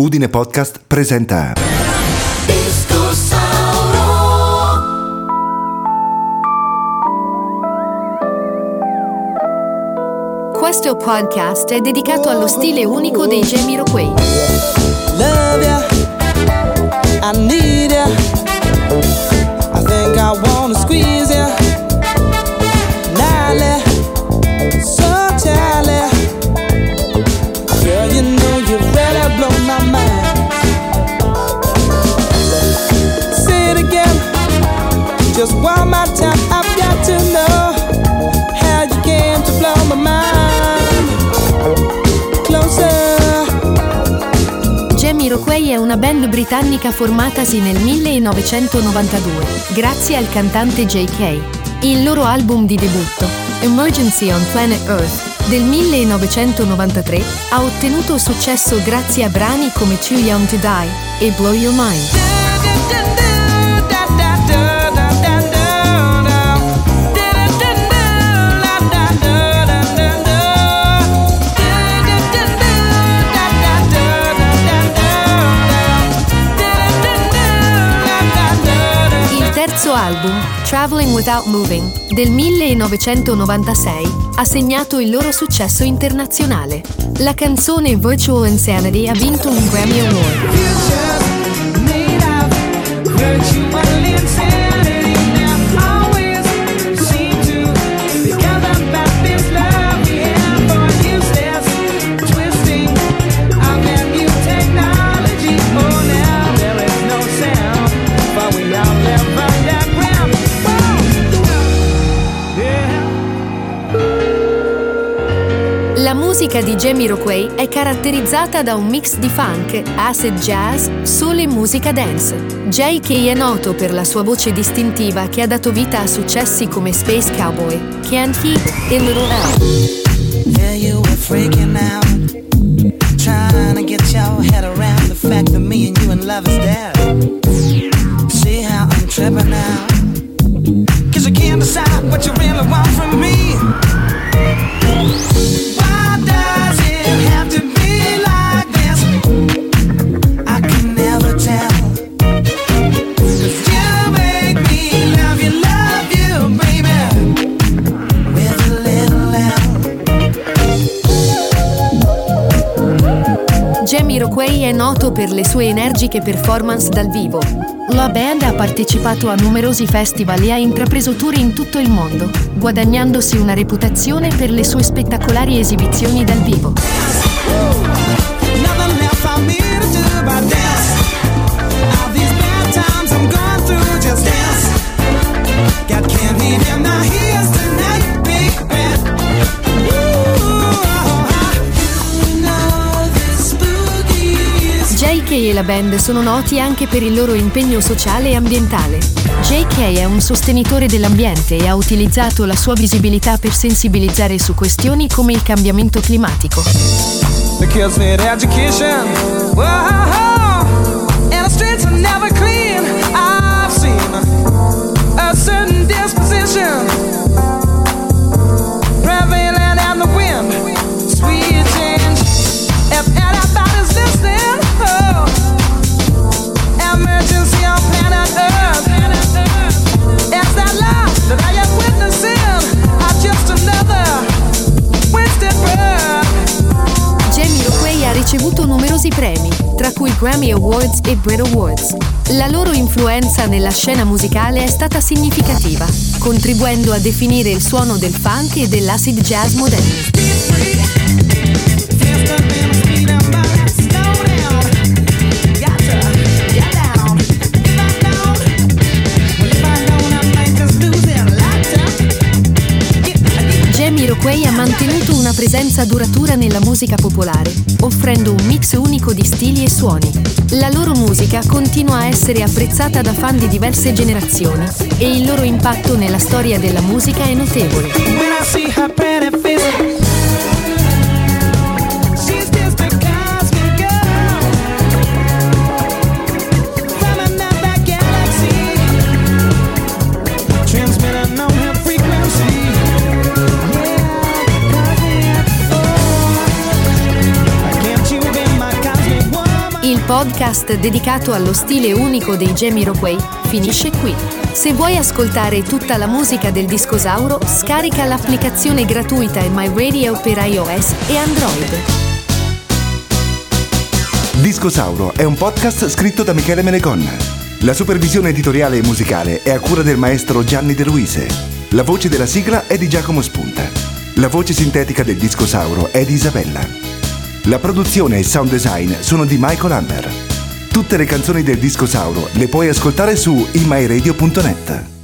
Udine Podcast presenta Questo podcast è dedicato allo stile unico dei Jamiroquai. Love ya, I need ya. Una band britannica formatasi nel 1992, grazie al cantante JK. Il loro album di debutto, Emergency on Planet Earth, del 1993, ha ottenuto successo grazie a brani come Too Young to Die e Blow Your Mind. Terzo album, Traveling Without Moving, del 1996, ha segnato il loro successo internazionale. La canzone Virtual Insanity ha vinto un Grammy Award. La musica di Jamiroquai è caratterizzata da un mix di funk, acid jazz, soul e musica dance. JK è noto per la sua voce distintiva che ha dato vita a successi come Space Cowboy, Can't Heat e Little L. Yeah, you were freaking out. Trying to get your head around the fact that me and you in love is dead. See how I'm tripping now. Jamiroquai è noto per le sue energiche performance dal vivo. La band ha partecipato a numerosi festival e ha intrapreso tour in tutto il mondo, guadagnandosi una reputazione per le sue spettacolari esibizioni dal vivo. JK e la band sono noti anche per il loro impegno sociale e ambientale. JK è un sostenitore dell'ambiente e ha utilizzato la sua visibilità per sensibilizzare su questioni come il cambiamento climatico. Grammy Awards e Brit Awards. La loro influenza nella scena musicale è stata significativa, contribuendo a definire il suono del funk e dell'acid jazz moderni. Jamiroquai ha mantenuto una presenza duratura nella musica popolare, offrendo un mix unico di stili e suoni. La loro musica continua a essere apprezzata da fan di diverse generazioni e il loro impatto nella storia della musica è notevole. Podcast dedicato allo stile unico dei Jamiroquai, finisce qui. Se vuoi ascoltare tutta la musica del Discosauro, scarica l'applicazione gratuita My Radio per iOS e Android. Discosauro è un podcast scritto da Michele Menegonna. La supervisione editoriale e musicale è a cura del maestro Gianni De Luise. La voce della sigla è di Giacomo Spunta. La voce sintetica del Discosauro è di Isabella. La produzione e il sound design sono di Michael Amber. Tutte le canzoni del Discosauro le puoi ascoltare su imyradio.net.